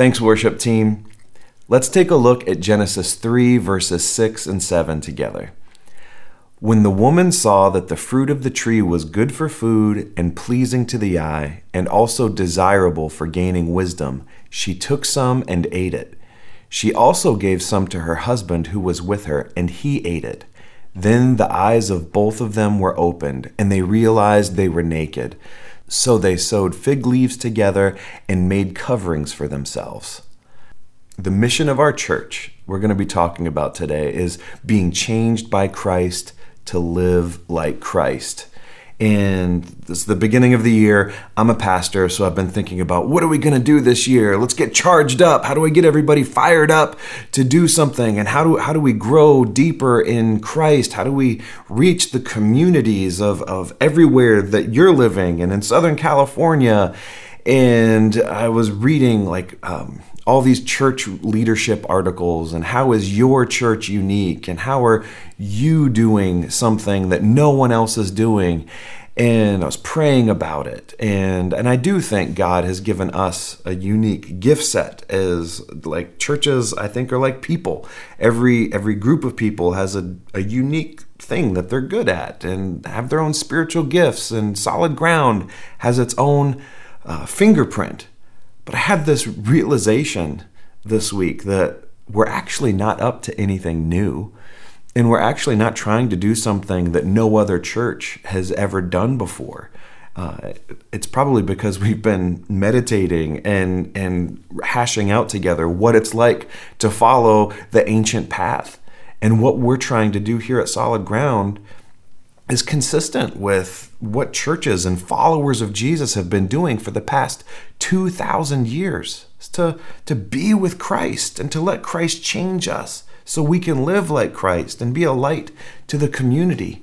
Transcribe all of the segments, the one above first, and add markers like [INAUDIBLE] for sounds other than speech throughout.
Thanks, worship team. Let's take a look at Genesis 3, verses 6 and 7 together. When the woman saw that the fruit of the tree was good for food and pleasing to the eye, and also desirable for gaining wisdom, she took some and ate it. She also gave some to her husband who was with her, and he ate it. Then the eyes of both of them were opened, and they realized they were naked. So they sewed fig leaves together and made coverings for themselves. The mission of our church, we're going to be talking about today, is being changed by Christ to live like Christ. And this is the beginning of the year. I'm a pastor, so I've been thinking about what are we going to do this year? Let's get charged up. How do we get everybody fired up to do something? And how do, how do we grow deeper in Christ? How do we reach the communities of, of everywhere that you're living and in Southern California? And I was reading like um, all these church leadership articles and how is your church unique and how are you doing something that no one else is doing? And I was praying about it. And and I do think God has given us a unique gift set as like churches I think are like people. Every every group of people has a, a unique thing that they're good at and have their own spiritual gifts and solid ground has its own uh, fingerprint but I had this realization this week that we're actually not up to anything new. And we're actually not trying to do something that no other church has ever done before. Uh, it's probably because we've been meditating and and hashing out together what it's like to follow the ancient path. And what we're trying to do here at Solid Ground is consistent with what churches and followers of Jesus have been doing for the past 2,000 years. It's to, to be with Christ and to let Christ change us so we can live like Christ and be a light to the community.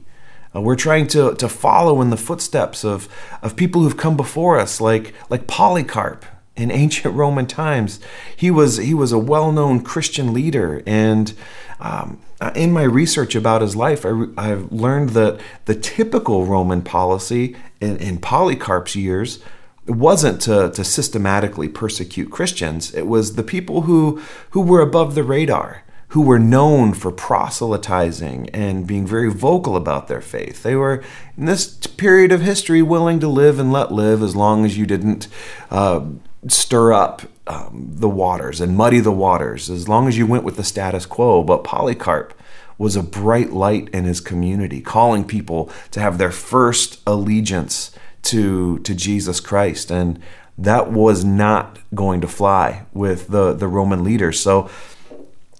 Uh, we're trying to, to follow in the footsteps of, of people who've come before us, like, like Polycarp in ancient Roman times. He was, he was a well known Christian leader and um, uh, in my research about his life, I, have learned that the typical Roman policy in, in Polycarp's years wasn't to, to systematically persecute Christians. It was the people who, who were above the radar, who were known for proselytizing and being very vocal about their faith. They were, in this period of history, willing to live and let live as long as you didn't uh, stir up um, the waters and muddy the waters as long as you went with the status quo. But Polycarp was a bright light in his community, calling people to have their first allegiance to, to Jesus Christ. And that was not going to fly with the, the Roman leaders. So,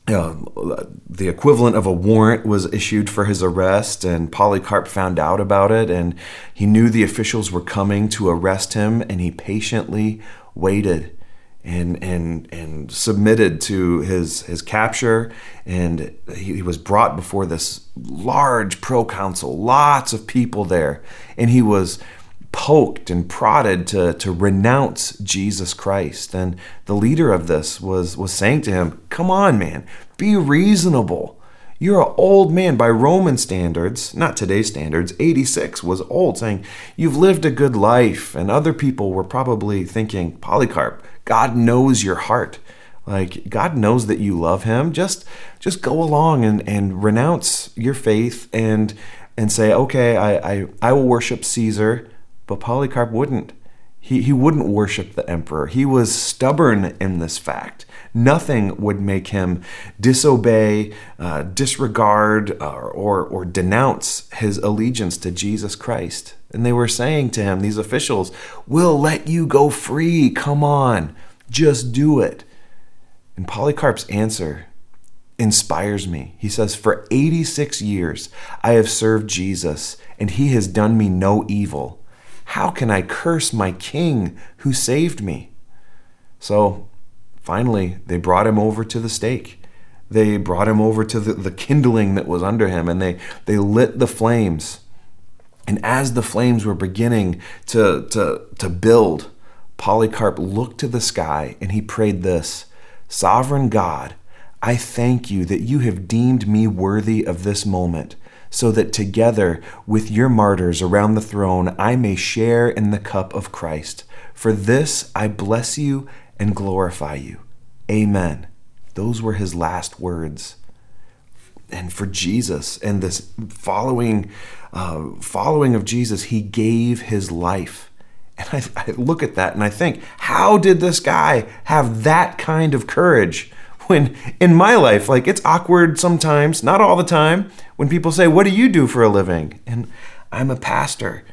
uh, the equivalent of a warrant was issued for his arrest, and Polycarp found out about it, and he knew the officials were coming to arrest him, and he patiently waited and and and submitted to his his capture. And he, he, was brought before this large proconsul lots of people there. And he was poked and prodded to to renounce Jesus Christ. And the leader of this was was saying to him come on man be reasonable you're an old man by Roman standards, not today's standards. 86 was old, saying, You've lived a good life. And other people were probably thinking, Polycarp, God knows your heart. Like God knows that you love him. Just just go along and, and renounce your faith and and say, okay, I, I, I will worship Caesar, but Polycarp wouldn't. He, he wouldn't worship the emperor. He was stubborn in this fact. Nothing would make him disobey, uh, disregard, uh, or, or denounce his allegiance to Jesus Christ. And they were saying to him, these officials, We'll let you go free. Come on, just do it. And Polycarp's answer inspires me. He says, For 86 years I have served Jesus, and he has done me no evil. How can I curse my king who saved me? So finally, they brought him over to the stake. They brought him over to the, the kindling that was under him, and they, they lit the flames. And as the flames were beginning to, to, to build, Polycarp looked to the sky and he prayed this Sovereign God, I thank you that you have deemed me worthy of this moment, so that together with your martyrs around the throne I may share in the cup of Christ. For this I bless you and glorify you. Amen. Those were his last words. And for Jesus and this following, uh, following of Jesus, he gave his life. And I, I look at that and I think, how did this guy have that kind of courage? When in my life like it's awkward sometimes not all the time when people say what do you do for a living? And i'm a pastor.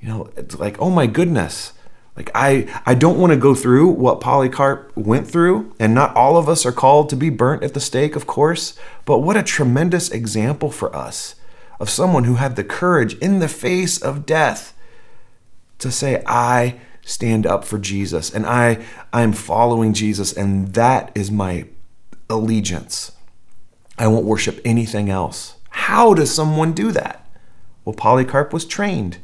You know it's like oh my goodness. Like I I don't want to go through what Polycarp went through and not all of us are called to be burnt at the stake of course but what a tremendous example for us of someone who had the courage in the face of death to say I stand up for Jesus and I I'm following Jesus and that is my allegiance. I won't worship anything else. How does someone do that? Well Polycarp was trained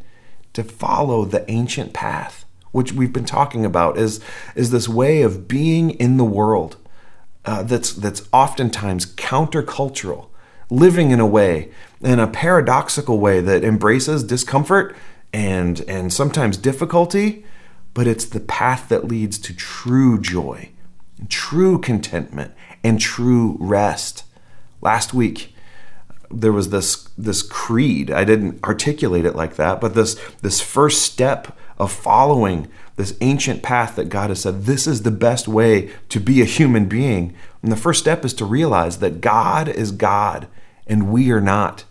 to follow the ancient path which we've been talking about, is, is this way of being in the world uh, that's, that's oftentimes countercultural, living in a way, in a paradoxical way that embraces discomfort and, and sometimes difficulty, but it's the path that leads to true joy, true contentment, and true rest. Last week, there was this this creed. I didn't articulate it like that, but this this first step of following this ancient path that God has said this is the best way to be a human being. And the first step is to realize that God is God and we are not.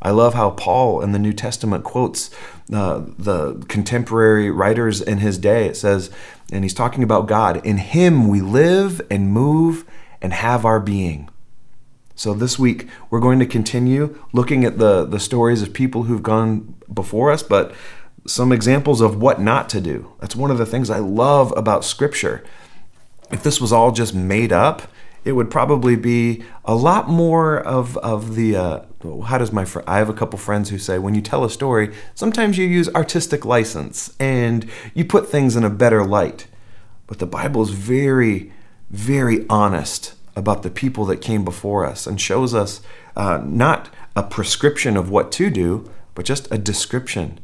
I love how Paul in the New Testament quotes uh, the contemporary writers in his day. It says, and he's talking about God, in Him we live and move and have our being. So this week we're going to continue looking at the, the stories of people who've gone before us, but some examples of what not to do. That's one of the things I love about Scripture. If this was all just made up, it would probably be a lot more of, of the. Uh, how does my fr- I have a couple friends who say when you tell a story, sometimes you use artistic license and you put things in a better light. But the Bible is very, very honest about the people that came before us and shows us uh, not a prescription of what to do, but just a description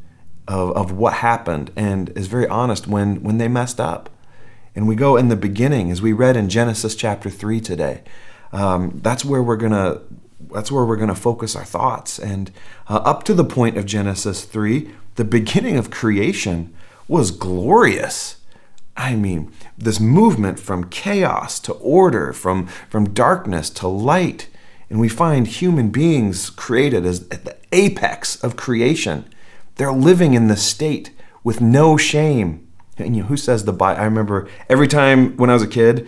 of, of what happened and is very honest when, when they messed up. And we go in the beginning, as we read in Genesis chapter 3 today. Um, that's where we're going to that's where we're going to focus our thoughts. And uh, up to the point of Genesis 3, the beginning of creation was glorious. I mean, this movement from chaos to order, from, from darkness to light. And we find human beings created as at the apex of creation. They're living in the state with no shame. And you know, who says the Bible? I remember every time when I was a kid,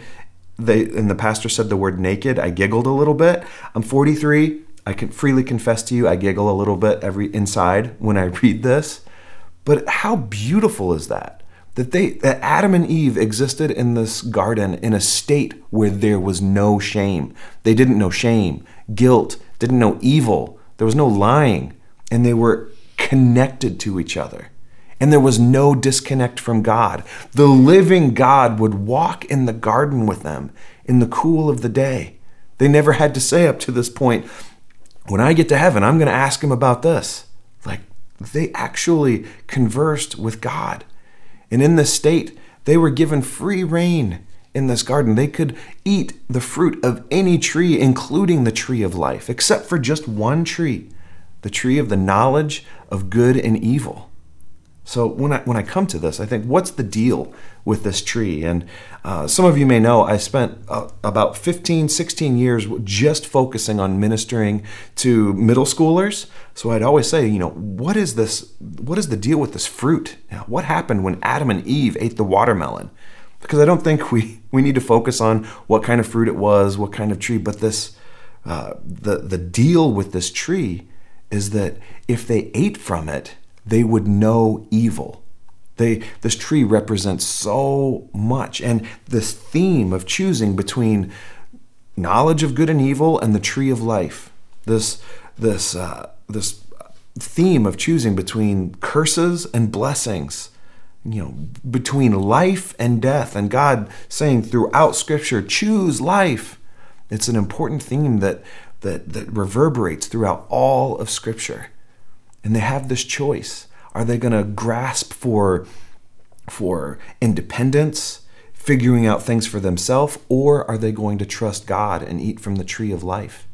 they and the pastor said the word naked, I giggled a little bit. I'm 43. I can freely confess to you, I giggle a little bit every inside when I [LAUGHS] read this. But how beautiful is that? That they that Adam and Eve existed in this garden in a state where there was no shame. They didn't know shame, guilt, didn't know evil. There was no lying, and they were connected to each other. And there was no disconnect from God. The living God would walk in the garden with them in the cool of the day. They never had to say up to this point, when I get to heaven, I'm going to ask him about this. Like they actually conversed with God. And in this state, they were given free rein in this garden. They could eat the fruit of any tree, including the tree of life, except for just one tree the tree of the knowledge of good and evil. So when I when I come to this, I think, what's the deal with this tree? And uh, some of you may know I spent uh, about 15, 16 years just focusing on ministering to middle schoolers. So I'd always say, you know, what is this? What is the deal with this fruit? What happened when Adam and Eve ate the watermelon? Because I don't think we we need to focus on what kind of fruit it was, what kind of tree, but this uh, the the deal with this tree is that if they ate from it, they would know evil. They, this tree represents so much. And this theme of choosing between knowledge of good and evil and the tree of life, this, this, uh, this theme of choosing between curses and blessings, you know, between life and death, and God saying throughout Scripture, choose life. It's an important theme that that, that reverberates throughout all of Scripture. And they have this choice. Are they going to grasp for, for independence, figuring out things for themselves, or are they going to trust God and eat from the tree of life?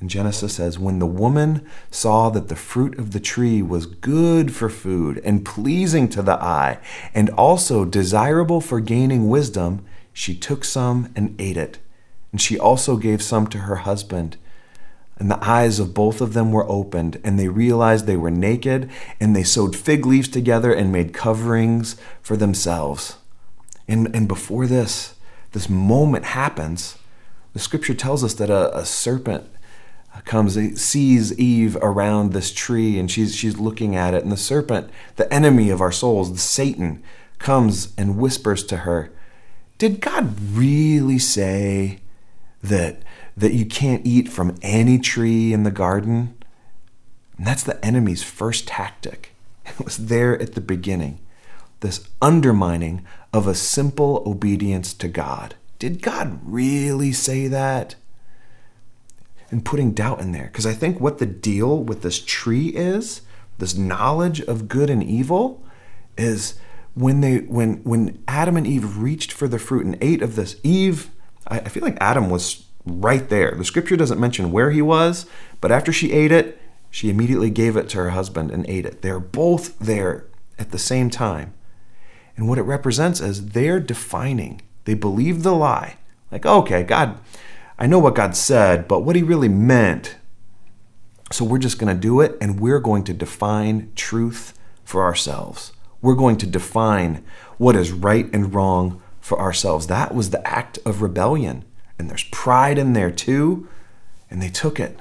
And Genesis says, When the woman saw that the fruit of the tree was good for food and pleasing to the eye, and also desirable for gaining wisdom, she took some and ate it. And she also gave some to her husband. And the eyes of both of them were opened, and they realized they were naked, and they sewed fig leaves together and made coverings for themselves. And, and before this, this moment happens, the scripture tells us that a, a serpent comes sees Eve around this tree and she's she's looking at it and the serpent the enemy of our souls the Satan comes and whispers to her did God really say that that you can't eat from any tree in the garden. And that's the enemy's first tactic. [LAUGHS] It was there at the beginning. This undermining of a simple obedience to God. Did God really say that? And putting doubt in there. Because I think what the deal with this tree is, this knowledge of good and evil, is when they when when Adam and Eve reached for the fruit and ate of this, Eve, I, I feel like Adam was right there. The scripture doesn't mention where he was, but after she ate it, she immediately gave it to her husband and ate it. They're both there at the same time. And what it represents is they're defining. They believe the lie. Like, okay, God, I know what God said, but what He really meant. So we're just going to do it and we're going to define truth for ourselves. We're going to define what is right and wrong for ourselves. That was the act of rebellion. And there's pride in there too. And they took it.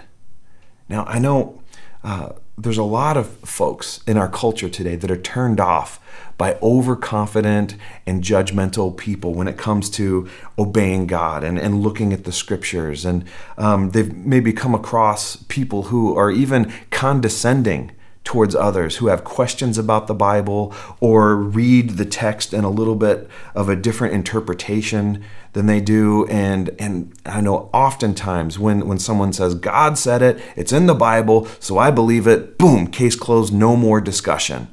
Now, I know uh, there's a lot of folks in our culture today that are turned off by overconfident and judgmental people when it comes to obeying God and, and looking at the scriptures. And um, they've maybe come across people who are even condescending towards others who have questions about the Bible or read the text in a little bit of a different interpretation than they do. And and I know oftentimes when, when someone says, God said it, it's in the Bible, so I believe it, boom, case closed, no more discussion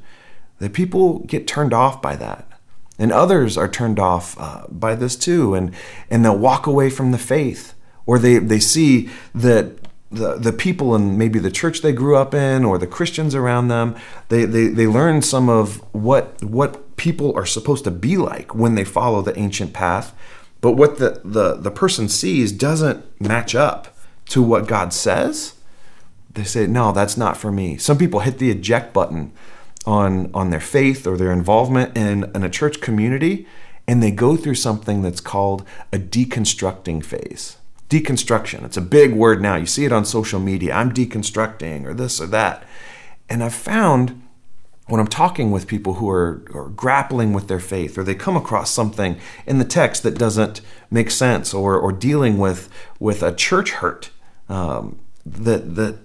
that people get turned off by that. And others are turned off uh, by this too, and, and they'll walk away from the faith. Or they, they see that the, the people in maybe the church they grew up in or the Christians around them, they, they, they learn some of what, what people are supposed to be like when they follow the ancient path. But what the, the, the person sees doesn't match up to what God says. They say, no, that's not for me. Some people hit the eject button on on their faith or their involvement in, in a church community and they go through something that's called a deconstructing phase deconstruction. It's a big word now. You see it on social media. I'm deconstructing or this or that. And i've found when i'm talking with people who are, are grappling with their faith or they come across something in the text that doesn't make sense or, or dealing with with a church hurt um, that that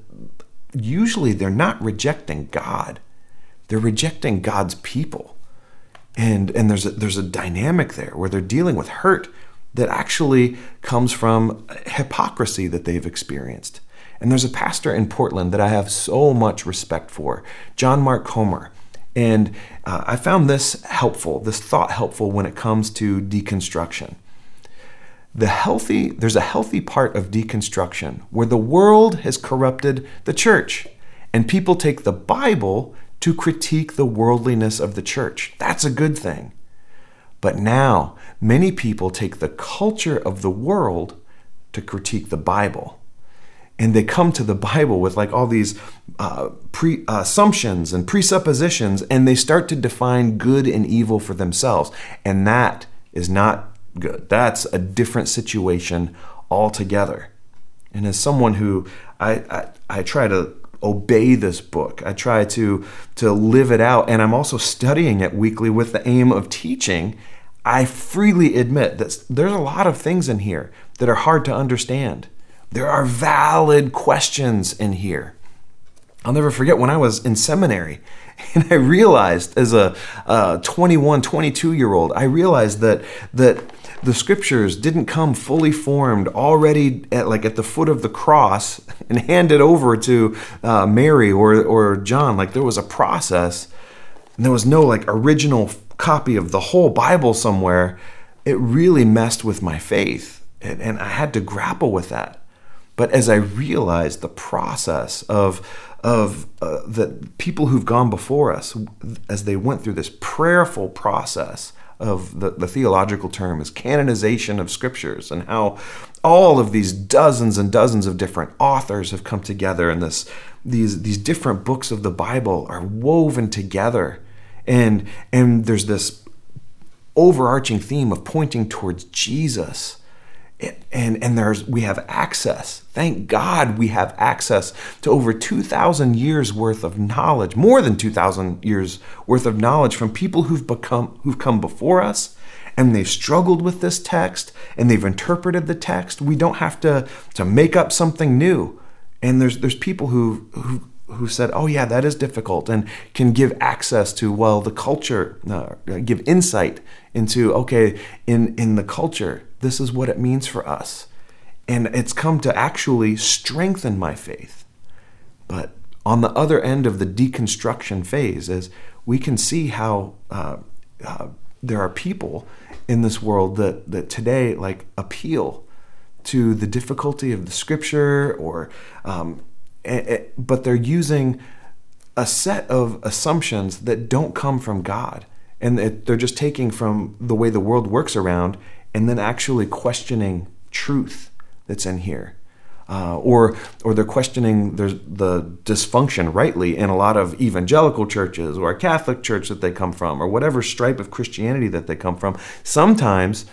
usually they're not rejecting god. They're rejecting God's people. And, and there's, a, there's a dynamic there where they're dealing with hurt that actually comes from hypocrisy that they've experienced. And there's a pastor in Portland that I have so much respect for, John Mark Comer. And uh, I found this helpful, this thought helpful when it comes to deconstruction. The healthy, there's a healthy part of deconstruction where the world has corrupted the church, and people take the Bible to critique the worldliness of the church. That's a good thing. But now, many people take the culture of the world to critique the Bible. And they come to the Bible with like all these uh, pre- assumptions and presuppositions, and they start to define good and evil for themselves. And that is not good. That's a different situation altogether. And as someone who I, I, I try to obey this book. I try to to live it out and I'm also studying it weekly with the aim of teaching. I freely admit that there's a lot of things in here that are hard to understand. There are valid questions in here. I'll never forget when I was in seminary [LAUGHS] and I realized as a, a 21, 22 year old, I realized that that the scriptures didn't come fully formed already at like at the foot of the cross [LAUGHS] and handed over to uh, Mary or or John. Like there was a process, and there was no like original copy of the whole Bible somewhere. it really messed with my faith. And, and I had to grapple with that. But as I realized the process of, of uh, the people who've gone before us, as they went through this prayerful process of the, the theological term is canonization of scriptures and how all of these dozens and dozens of different authors have come together and this these these different books of the Bible are woven together. And and there's this overarching theme of pointing towards Jesus and and there's we have access. Thank god we have access to over 2000 years worth of knowledge more than 2000 years worth of knowledge from people who've become who've come before us and they've struggled with this text and they've interpreted the text. We don't have to to make up something new. And there's there's people who who who said, "Oh yeah, that is difficult," and can give access to well the culture, uh, give insight into okay in in the culture this is what it means for us, and it's come to actually strengthen my faith. But on the other end of the deconstruction phase, is we can see how uh, uh, there are people in this world that that today like appeal to the difficulty of the scripture or um, but they're using a set of assumptions that don't come from God. And they're just taking from the way the world works around and then actually questioning truth that's in here. Uh, or, or they're questioning the, the dysfunction rightly in a lot of evangelical churches or a Catholic church that they come from or whatever stripe of Christianity that they come from. Sometimes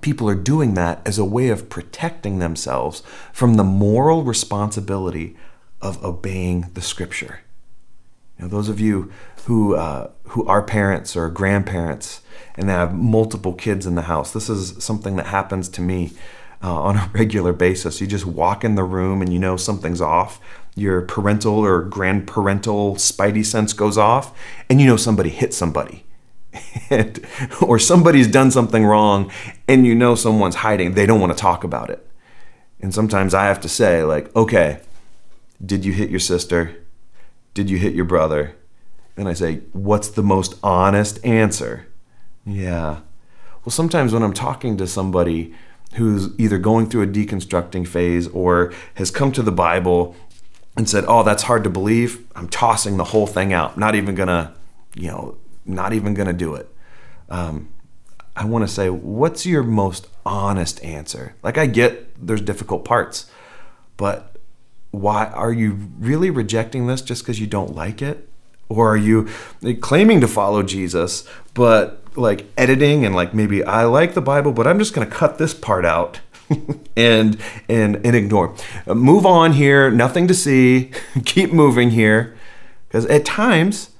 people are doing that as a way of protecting themselves from the moral responsibility of obeying the scripture. Know, those of you who uh, who are parents or grandparents and have multiple kids in the house, this is something that happens to me uh, on a [LAUGHS] regular basis. You just walk in the room and you know something's off. Your parental or grandparental spidey sense goes off, and you know somebody hit somebody. and, [LAUGHS] or somebody's done something wrong and you know someone's hiding they don't want to talk about it and sometimes i have to say like okay did you hit your sister? Did you hit your brother? And I say, What's the most honest answer? Yeah. Well, sometimes when I'm talking to somebody who's either going through a deconstructing phase or has come to the Bible and said, Oh, that's hard to believe, I'm tossing the whole thing out. Not even gonna, you know, not even gonna do it. Um, I want to say, what's your most honest answer? Like, I get there's difficult parts, but why are you really rejecting this just because you don't like it? Or are you claiming to follow jesus but like editing and like maybe i like the bible but i'm just going to cut this part out [LAUGHS] and and and ignore. Move on here nothing to see [LAUGHS] keep moving here because at times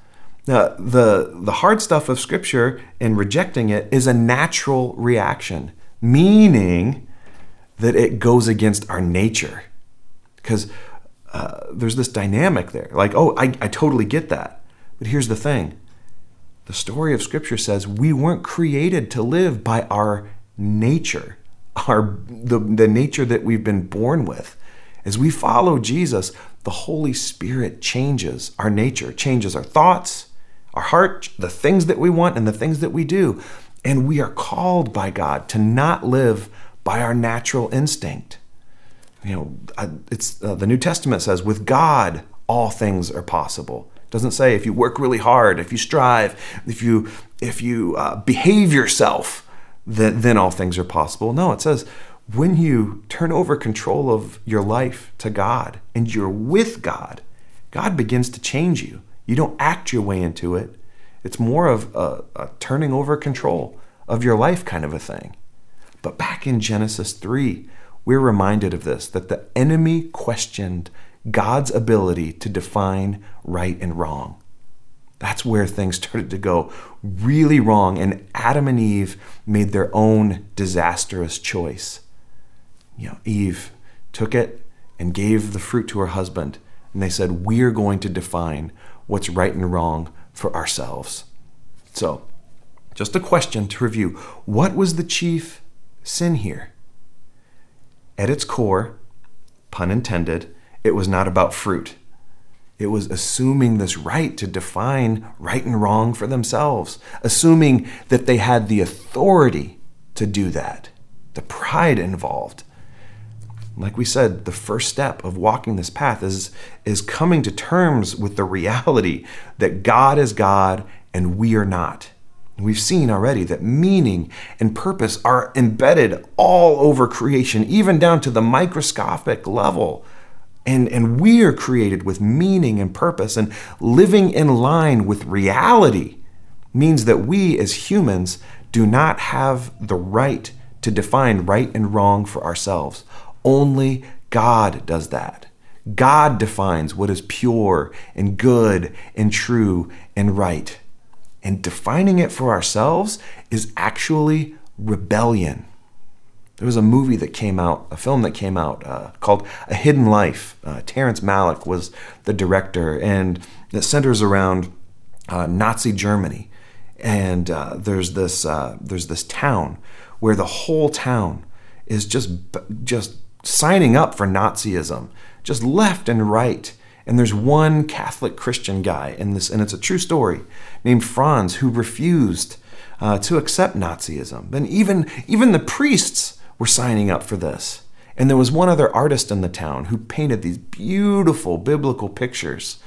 uh, the the hard stuff of scripture and rejecting it is a natural reaction meaning that it goes against our nature because uh, there's this dynamic there. Like, oh, I, I totally get that. But here's the thing the story of Scripture says we weren't created to live by our nature, our, the, the nature that we've been born with. As we follow Jesus, the Holy Spirit changes our nature, changes our thoughts, our heart, the things that we want, and the things that we do. And we are called by God to not live by our natural instinct you know, it's uh, the New Testament says, with God, all things are possible. It doesn't say if you work really hard, if you strive, if you if you uh, behave yourself, that then all things are possible. No, it says when you turn over control of your life to God and you're with God, God begins to change you. You don't act your way into it. It's more of a, a turning over control of your life kind of a thing. But back in Genesis 3, we're reminded of this that the enemy questioned God's ability to define right and wrong. That's where things [LAUGHS] started to go really wrong, and Adam and Eve made their own disastrous choice. You know, Eve took it and gave the fruit to her husband, and they said, We're going to define what's right and wrong for ourselves. So, just a question to review what was the chief sin here? At its core, pun intended, it was not about fruit. It was assuming this right to define right and wrong for themselves, assuming that they had the authority to do that, the pride involved. Like we said, the first step of walking this path is, is coming to terms with the reality that God is God and we are not. We've seen already that meaning and purpose are embedded all over creation, even down to the microscopic level. And, and we are created with meaning and purpose, and living in line with reality means that we as humans do not have the right to define right and wrong for ourselves. Only God does that. God defines what is pure and good and true and right. And defining it for ourselves is actually rebellion. There was a movie that came out, a film that came out uh, called A Hidden Life. Uh, Terrence Malick was the director, and it centers around uh, Nazi Germany. And uh, there's this uh, there's this town where the whole town is just just signing up for Nazism, just left and right. And there's one Catholic Christian guy in this, and it's a true story, named Franz, who refused uh, to accept Nazism. And even, even the priests were signing up for this. And there was one other artist in the town who painted these beautiful biblical pictures.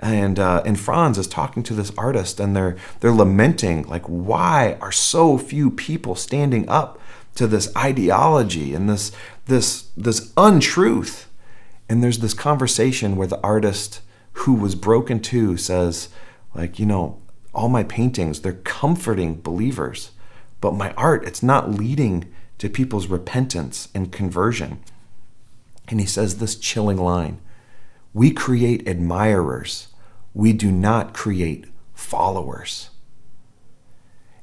And, uh, and Franz is talking to this artist, and they're, they're lamenting, like, why are so few people standing up to this ideology and this, this, this untruth? And there's this conversation where the artist who was broken too says, like, you know, all my paintings, they're comforting believers, but my art, it's not leading to people's repentance and conversion. And he says this chilling line We create admirers, we do not create followers.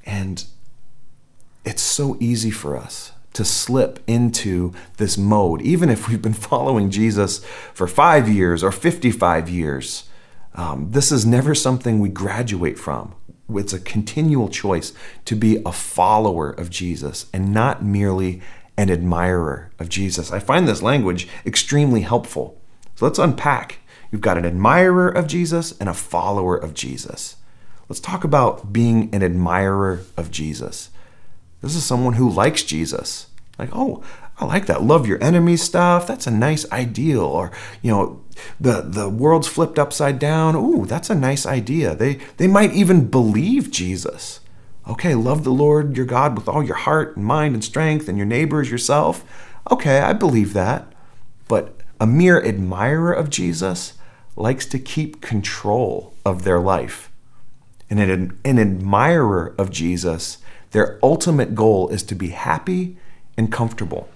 And it's so easy for us to slip into this mode, even if we've been [LAUGHS] following Jesus for five years or 55 years. Um, this is never something we graduate from. It's a continual choice to be a follower of Jesus and not merely an admirer of Jesus. I find this language extremely helpful. So let's unpack. You've got an admirer of Jesus and a follower of Jesus. Let's talk about being an admirer of Jesus. This is someone who likes Jesus. Like, oh, I like that. Love your enemy stuff. That's a nice ideal. Or, you know, the the world's flipped upside down. Ooh, that's a nice idea. They they might even believe Jesus. Okay, love the Lord your God with all your heart and mind and strength and your neighbors yourself. Okay, I believe that. But a mere admirer of Jesus likes to keep control of their life. And an, an admirer of Jesus their ultimate goal is to be happy and comfortable.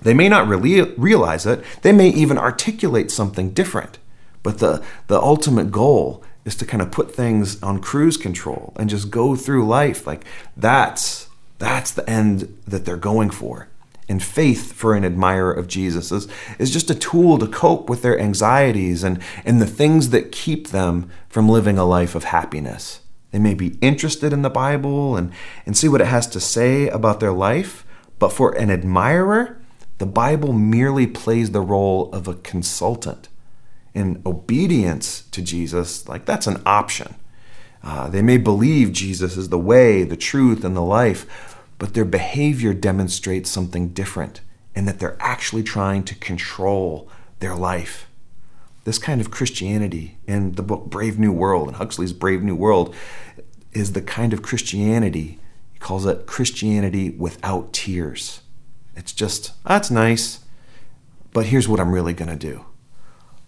They may not really realize it, they may even articulate something different, but the, the ultimate goal is to kind of put things on cruise control and just go through life like that's that's the end that they're going for. And faith for an admirer of Jesus is, is just a tool to cope with their anxieties and, and the things that keep them from living a life of happiness. They may be interested in the Bible and, and see what it has to say about their life, but for an admirer, the Bible merely plays the role of a consultant. In obedience to Jesus, like that's an option. Uh, they may believe Jesus is the way, the truth, and the life, but their behavior demonstrates something different, and that they're actually trying to control their life. This kind of Christianity in the book Brave New World and Huxley's Brave New World is the kind of Christianity, he calls it Christianity without tears. It's just, that's nice, but here's what I'm really going to do.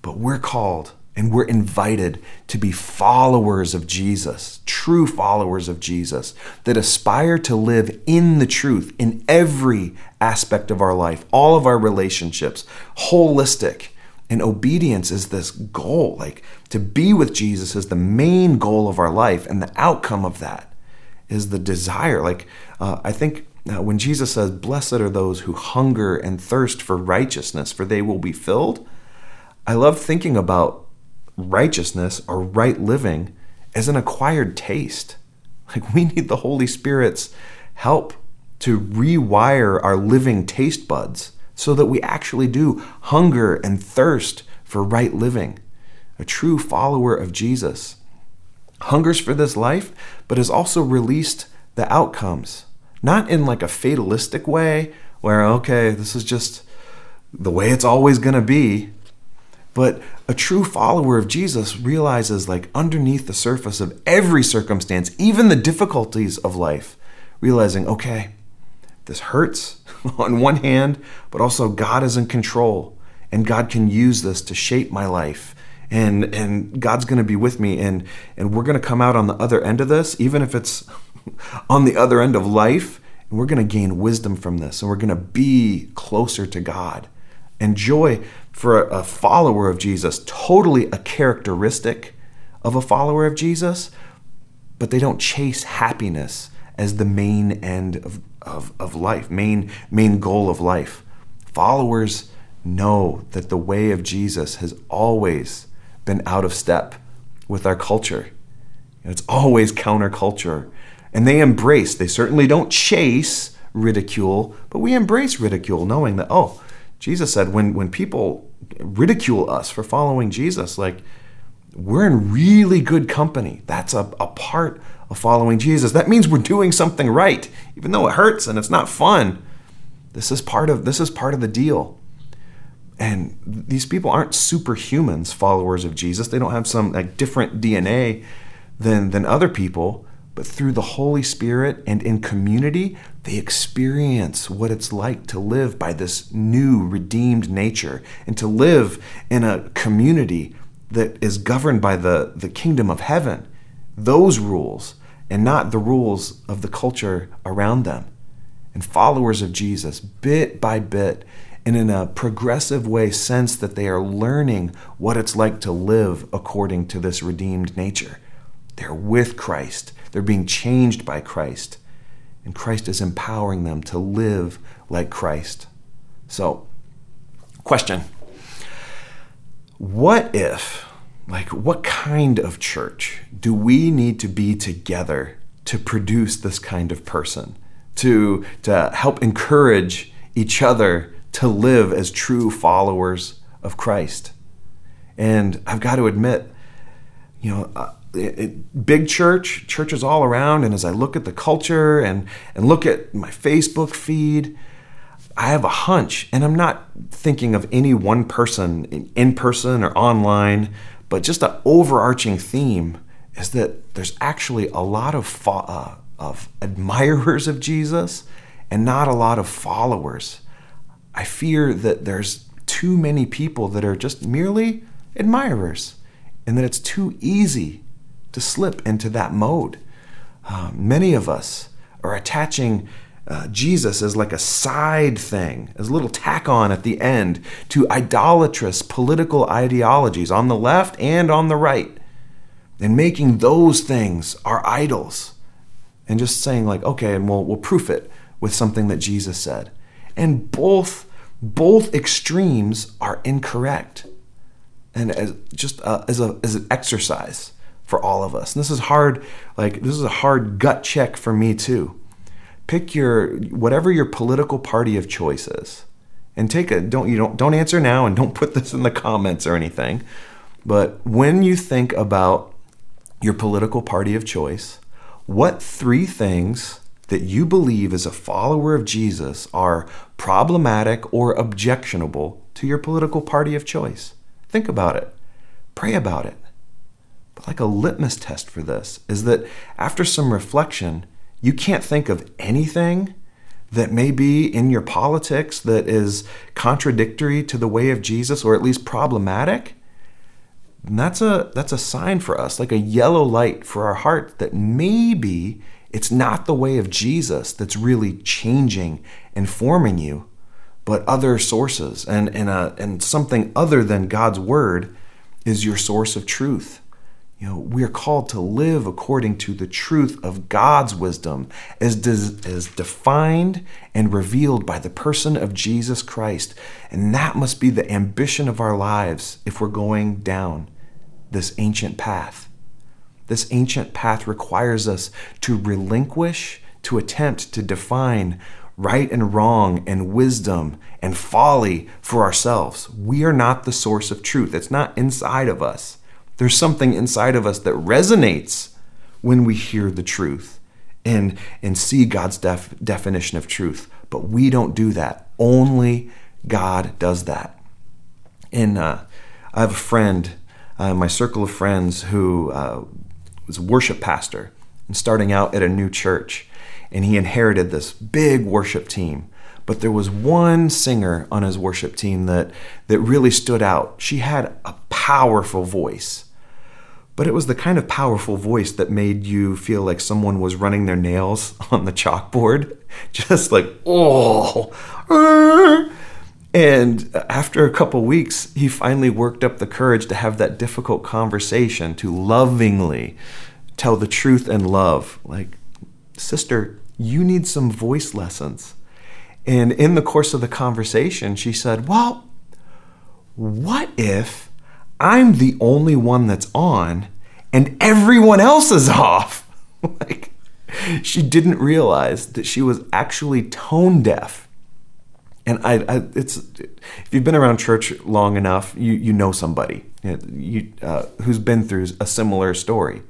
But we're called and we're invited to be followers of Jesus, true followers of Jesus, that aspire to live in the truth in every aspect of our life, all of our relationships, holistic and obedience is this goal. Like to be with Jesus is the main goal of our life. And the outcome of that is the desire. Like uh, I think uh, when Jesus says, Blessed are those who hunger and thirst for righteousness, for they will be filled. I love thinking about righteousness or right living as an acquired taste. [LAUGHS] Like we need the Holy Spirit's help to rewire our living taste buds so that we actually do hunger and thirst for right living. A true follower of Jesus hungers for this life, but has also released the outcomes. not in like a fatalistic way where, okay, this is just the way it's always going to be. But a true follower of Jesus realizes, like, underneath the surface of every circumstance, even the difficulties of life, realizing, okay, this hurts [LAUGHS] on one hand, but also God is in control and God can use this to shape my life. And, and God's going to be with me, and, and we're going to come out on the other end of this, even if it's [LAUGHS] on the other end of life, and we're going to gain wisdom from this, and we're going to be closer to God. And joy for a follower of Jesus, totally a characteristic of a follower of Jesus, but they don't chase happiness as the main end of, of, of life, main, main goal of life. Followers know that the way of Jesus has always been out of step with our culture. It's always counterculture. And they embrace, they certainly don't chase ridicule, but we embrace ridicule knowing that, oh, Jesus said when, when people ridicule us for following Jesus, like we're in really good company. That's a, a part of following Jesus. That means we're doing something right, even though it hurts and it's not fun. This is part of this is part of the deal. And these people aren't superhumans, followers of Jesus. They don't have some like different DNA than than other people, but through the Holy Spirit and in community, they experience what it's like to live by this new redeemed nature and to live in a community that is governed by the, the kingdom of heaven, those rules, and not the rules of the culture around them. And followers of Jesus, bit by bit, and in a progressive way, sense that they are learning what it's like to live according to this redeemed nature. They're with Christ, they're being changed by Christ, and Christ is empowering them to live like Christ. So, question What if, like, what kind of church do we need to be together to produce this kind of person? To, to help encourage each other to live as true followers of Christ. And I've got to admit, you know, uh, it, big church, churches all around, and as I look at the culture and, and look at my Facebook feed, I have a hunch, and I'm not thinking of any one person in person or online, but just an overarching theme is that there's actually a lot of, uh, of admirers of Jesus and not a lot of followers. I fear that there's too many people that are just merely admirers and that it's too easy to slip into that mode. Uh, many of us are attaching uh, Jesus as like a side thing, as a little tack on at the end to idolatrous political ideologies on the left and on the right, and making those things our idols, and just saying like, okay, and we'll we'll proof it with something that Jesus said, and both both extremes are incorrect, and as just uh, as a as an exercise for all of us. And this is hard, like, this is a hard gut check for me too. Pick your, whatever your political party of choice is. And take a, don't, you don't, don't answer now and don't [LAUGHS] put this in the comments or anything. But when you think about your political party of choice, what three things that you believe as a follower of Jesus are problematic or objectionable to your political party of choice? Think about it. Pray about it. But like a litmus test for this is that after some reflection, you can't think of anything that may be in your politics that is contradictory to the way of Jesus or at least problematic. And that's a that's a sign for us, like a yellow light for our heart that maybe it's not the way of Jesus that's really changing and forming you, but other sources and and, a, and something other than God's word is your source of truth. You know, we are called to live according to the truth of God's wisdom as, as defined and revealed by the person of Jesus Christ. And that must be the ambition of our lives if we're going down this ancient path. This ancient path requires us to relinquish, to attempt to define right and wrong and wisdom and folly for ourselves. We are not the source of truth, it's not inside of us. There's something inside of us that resonates when we hear the truth. and, and see God's def- definition of truth. But we don't do that. Only God does that. And uh, I have a friend, uh, my circle of friends, who uh, was a worship pastor and starting out at a new church. And he inherited this big worship team. But there was one singer on his worship team that, that really stood out. She had a powerful voice but it was the kind of powerful voice that made you feel like someone was running their nails [LAUGHS] on the chalkboard, [LAUGHS] just like, oh. And after a couple weeks, he finally worked up the courage to have that difficult conversation, to lovingly tell the truth and love. Like, sister, you need some voice lessons. And in the course of the conversation, she said, Well, what if I'm the only one that's on and everyone else is [LAUGHS] off. like, she didn't realize that she was actually tone deaf. And I, I, it's if you've been around church long enough, you you know somebody you, uh, who's been through a similar story.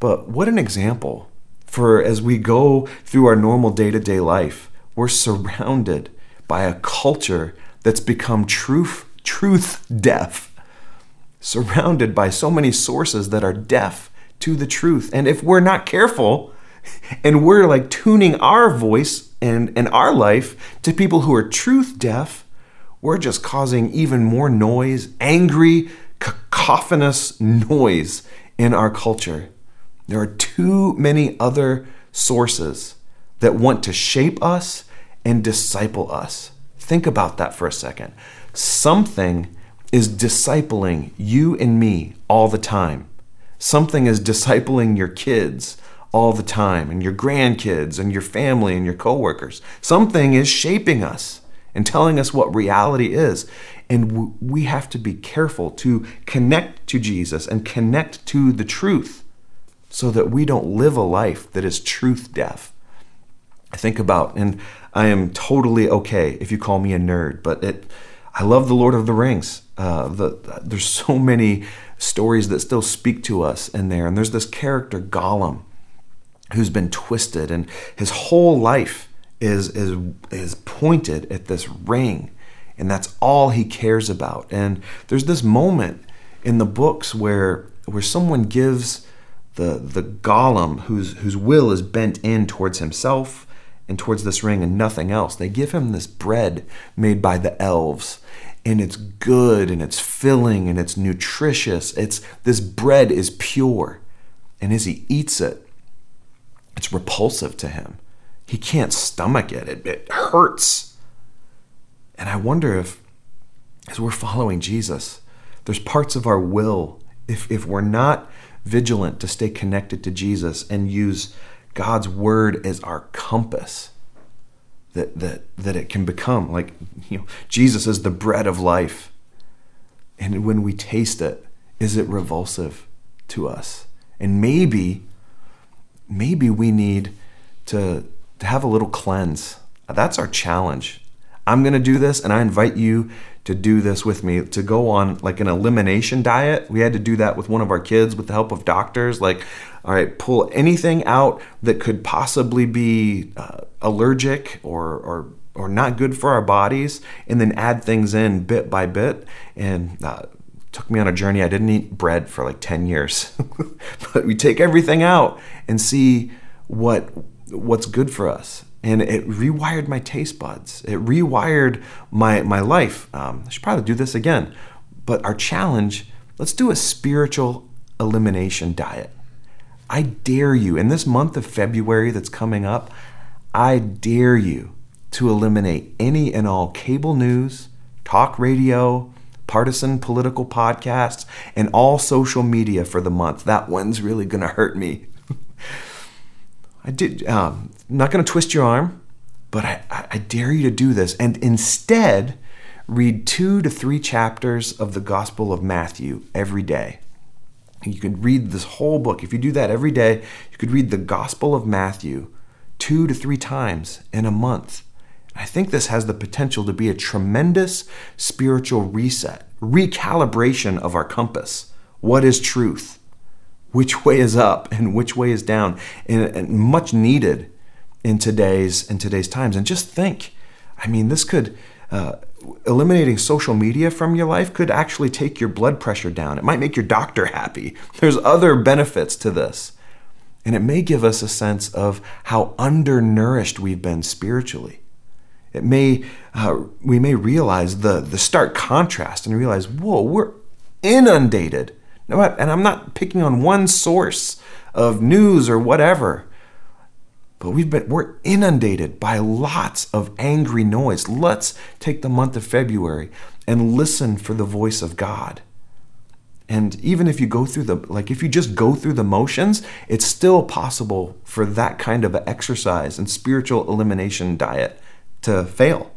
But what an example for as we go through our normal day to day life, we're surrounded by a culture that's become truth truth deaf surrounded by so many sources that are deaf to the truth. And if we're not careful and we're like tuning our voice and, and our life to people who are truth deaf, we're just causing even more noise, angry, cacophonous noise in our culture. There are too many other sources that want to shape us and disciple us. Think about that for a second. Something is discipling you and me all the time. Something is discipling your kids all the time, and your grandkids, and your family, and your coworkers. Something is shaping us and telling us what reality is. And we have to be careful to connect to Jesus and connect to the truth so that we don't live a life that is truth deaf. I think about, and I am totally okay if you call me a nerd, but it, I love the Lord of the Rings. Uh, the, there's so [LAUGHS] many stories that still speak to us in there. And there's this character, Gollum, who's been twisted, and his whole life is, is, is pointed at this ring. And that's all he cares about. And there's this moment in the books where, where someone gives the, the Gollum, whose, whose will is bent in towards himself and towards this ring and nothing else, they give him this bread made by the elves and it's good and it's filling and it's nutritious. It's this bread is pure. And as he eats it, it's repulsive to him. He can't stomach it. It, it hurts. And I wonder if as we're following Jesus, there's parts of our will if if we're not vigilant to stay connected to Jesus and use God's word is our compass that that that it can become. Like you know Jesus is the bread of life. And when we taste it is it revulsive to us? And maybe maybe we need to to have a little cleanse. That's our challenge. I'm going to do this and I invite you to do this with me to go on like an elimination diet. We had to do that with one of our kids with the help of doctors. Like, all right, pull anything out that could possibly be uh, allergic or, or or not good for our bodies, and then add things in bit by bit. And uh, took me on a journey. I didn't eat bread for like 10 years. [LAUGHS] but we take everything out and see what what's good for us and it rewired my taste buds. It rewired my my life. Um, I should probably do this again. But our challenge: let's do a spiritual elimination diet. I dare you in this month of February that's coming up. I dare you to eliminate any and all cable news, talk radio, partisan political podcasts, and all social media for the month. That one's really going to hurt me. [LAUGHS] I did. Um, I'm not going to twist your arm, but I, I dare you to do this. And instead, read two to three chapters of the Gospel of Matthew every day. You could read this whole book. If you do that every day, you could read the Gospel of Matthew two to three times in a month. I think this has the potential to be a tremendous spiritual reset, recalibration of our compass. What is truth? Which way is up and which way is down, and, and much needed in today's in today's times. And just think, I mean, this could uh, eliminating social media from your life could actually take your blood pressure down. It might make your doctor happy. There's other benefits to this. And it may give us a sense of how undernourished we've been spiritually. It may uh, we may realize the the stark contrast and realize, whoa, we're inundated. And I'm not picking on one source of news or whatever. But we've been we're inundated by lots of angry noise. Let's take the month of February and listen for the voice of God. And even if you go through the like if you just go through the motions, it's still possible for that kind of exercise and spiritual elimination diet to fail.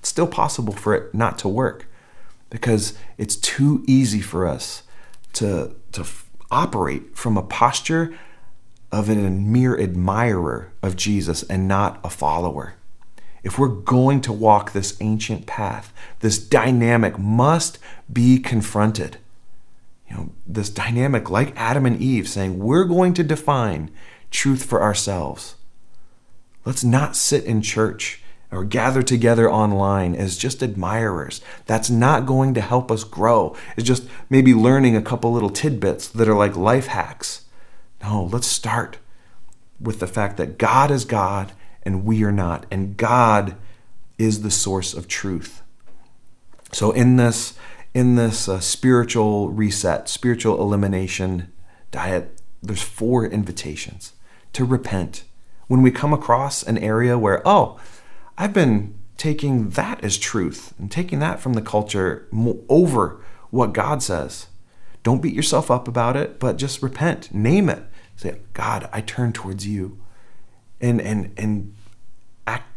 It's still possible for it not to work because it's too easy for us to to operate from a posture of a mere admirer of Jesus and not a follower. If we're going to walk this ancient path, this dynamic must be confronted. You know, this dynamic, like Adam and Eve, saying, We're going to define truth for ourselves. Let's not sit in church or gather together online as just admirers. That's not going to help us grow. It's just maybe learning a couple little tidbits that are like life hacks. No, let's start with the fact that God is God and we are not, and God is the source of truth. So in this in this uh, spiritual reset, spiritual elimination diet, there's four invitations to repent. When we come across an area where, oh, I've been taking that as truth and taking that from the culture over what God says. Don't beat yourself up about it, but just repent, name it. Say, God, I turn towards you. And and and act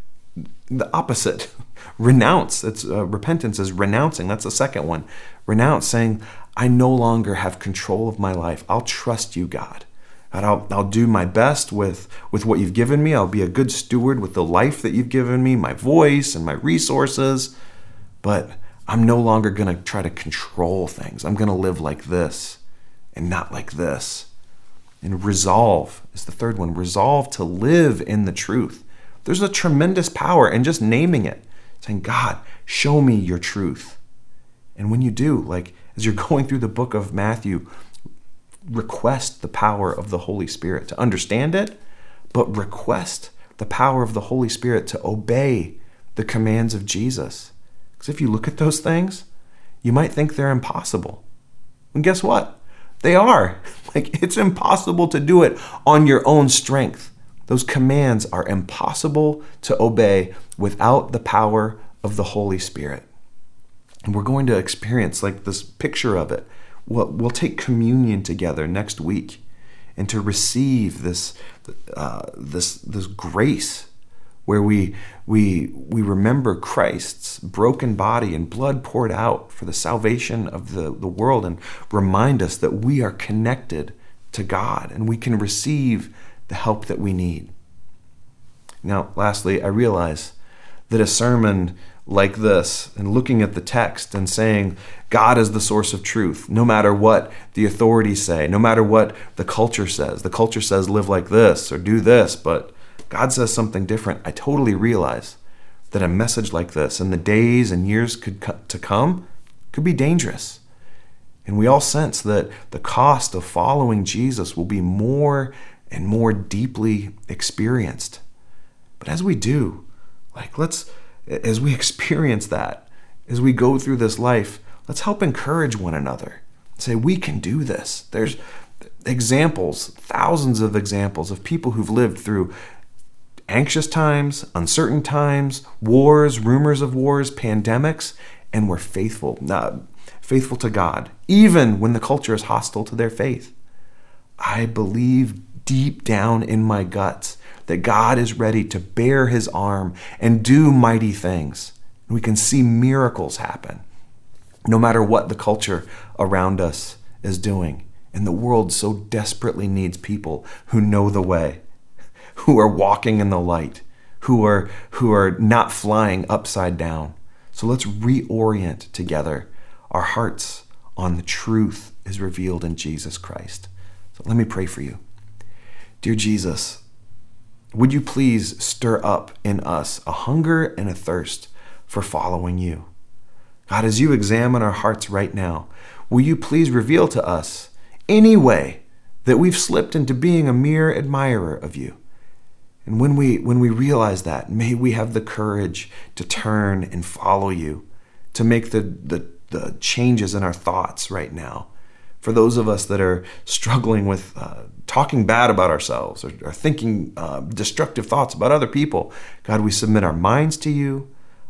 the opposite. [LAUGHS] Renounce. It's uh, repentance is renouncing. That's the second one. Renounce, saying, I no longer have control of my life. I'll trust you, God. I'll, I'll do my best with, with what you've given me. I'll be a good steward with the life that you've given me, my voice and my resources. But I'm no longer going to try to control things. I'm going to live like this and not like this. And resolve is the third one resolve to live in the truth. There's a tremendous power in just naming it, saying, God, show me your truth. And when you do, like as you're [LAUGHS] going through the book of Matthew, request the power of the Holy Spirit to understand it, but request the power of the Holy Spirit to obey the commands of Jesus. Because if you look at those things, you might think they're impossible. And guess what? They are. [LAUGHS] Like, it's impossible to do it on your own strength. Those commands are impossible to obey without the power of the Holy Spirit. And we're going to experience like this picture of it. We'll, we'll take communion together next week and to receive this, uh, this, this grace where we, we, we remember Christ's broken body and blood poured out for the salvation of the, the world and remind us that we are connected to God and we can receive the help that we need. Now, lastly, I realize that a sermon like this and looking at the text and saying God is the source of truth, no matter what the authorities say, no matter what the culture says. The culture says live like this or do this, but God says something different, I totally realize that a message like this in the days and years could, to come could be dangerous. And we all sense that the cost of following Jesus will be more and more deeply experienced. But as we do, like let's as we experience that, as we go through this life, let's help encourage one another. Say we can do this. There's examples, thousands of examples of people who've lived through anxious times, uncertain times, wars, rumors of wars, pandemics, and were faithful, uh, faithful to God, even when the culture is hostile to their faith. I believe deep down in my guts that God is ready to bare his arm and do mighty things. We can see miracles happen no matter what the culture around us is doing. And the world so desperately needs people who know the way who are walking in the light, who are who are not flying upside down. So let's reorient together our hearts on the truth is revealed in Jesus Christ. So let me pray for you. Dear Jesus, would you please stir up in us a hunger and a thirst for following you? God, as you examine our hearts right now, will you please reveal to us any way that we've slipped into being a mere admirer of you? And when we when we realize that, may we have the courage to turn and follow you, to make the, the, the changes in our thoughts right now. For those of us that are struggling with uh, talking bad about ourselves or, or thinking uh, destructive thoughts about other people, God, we submit our minds to you,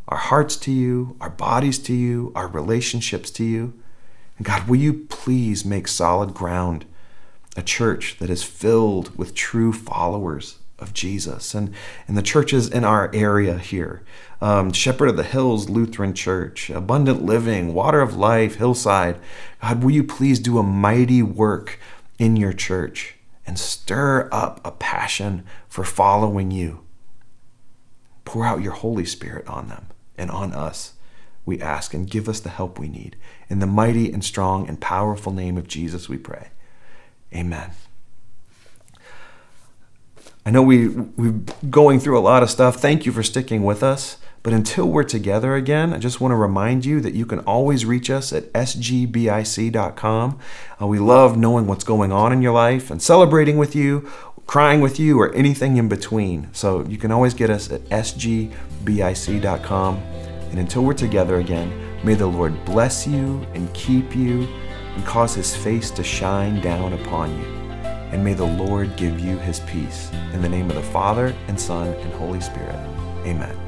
our hearts to you, our bodies to you, our relationships to you. And God, will you please make solid ground a church that is filled with true followers of Jesus and, and the churches in our area here um, Shepherd of the Hills Lutheran Church, Abundant Living, Water of Life, Hillside. God, will you please do a mighty work in your church and stir up a passion for following you? Pour out your Holy Spirit on them and on us, we ask, and give us the help we need. In the mighty and strong and powerful name of Jesus, we pray. Amen. I know we we're going through a lot of stuff. Thank you for sticking with us. But until we're together again, I just want to remind you that you can always reach us at sgbic.com. Uh, we love knowing what's going on in your life and celebrating with you, crying with you, or anything in between. So you can always get us at sgbic.com. And until we're together again, may the Lord bless you and keep you and cause his face to shine down upon you and may the Lord give you his peace. In the name of the Father, and Son, and Holy Spirit. Amen.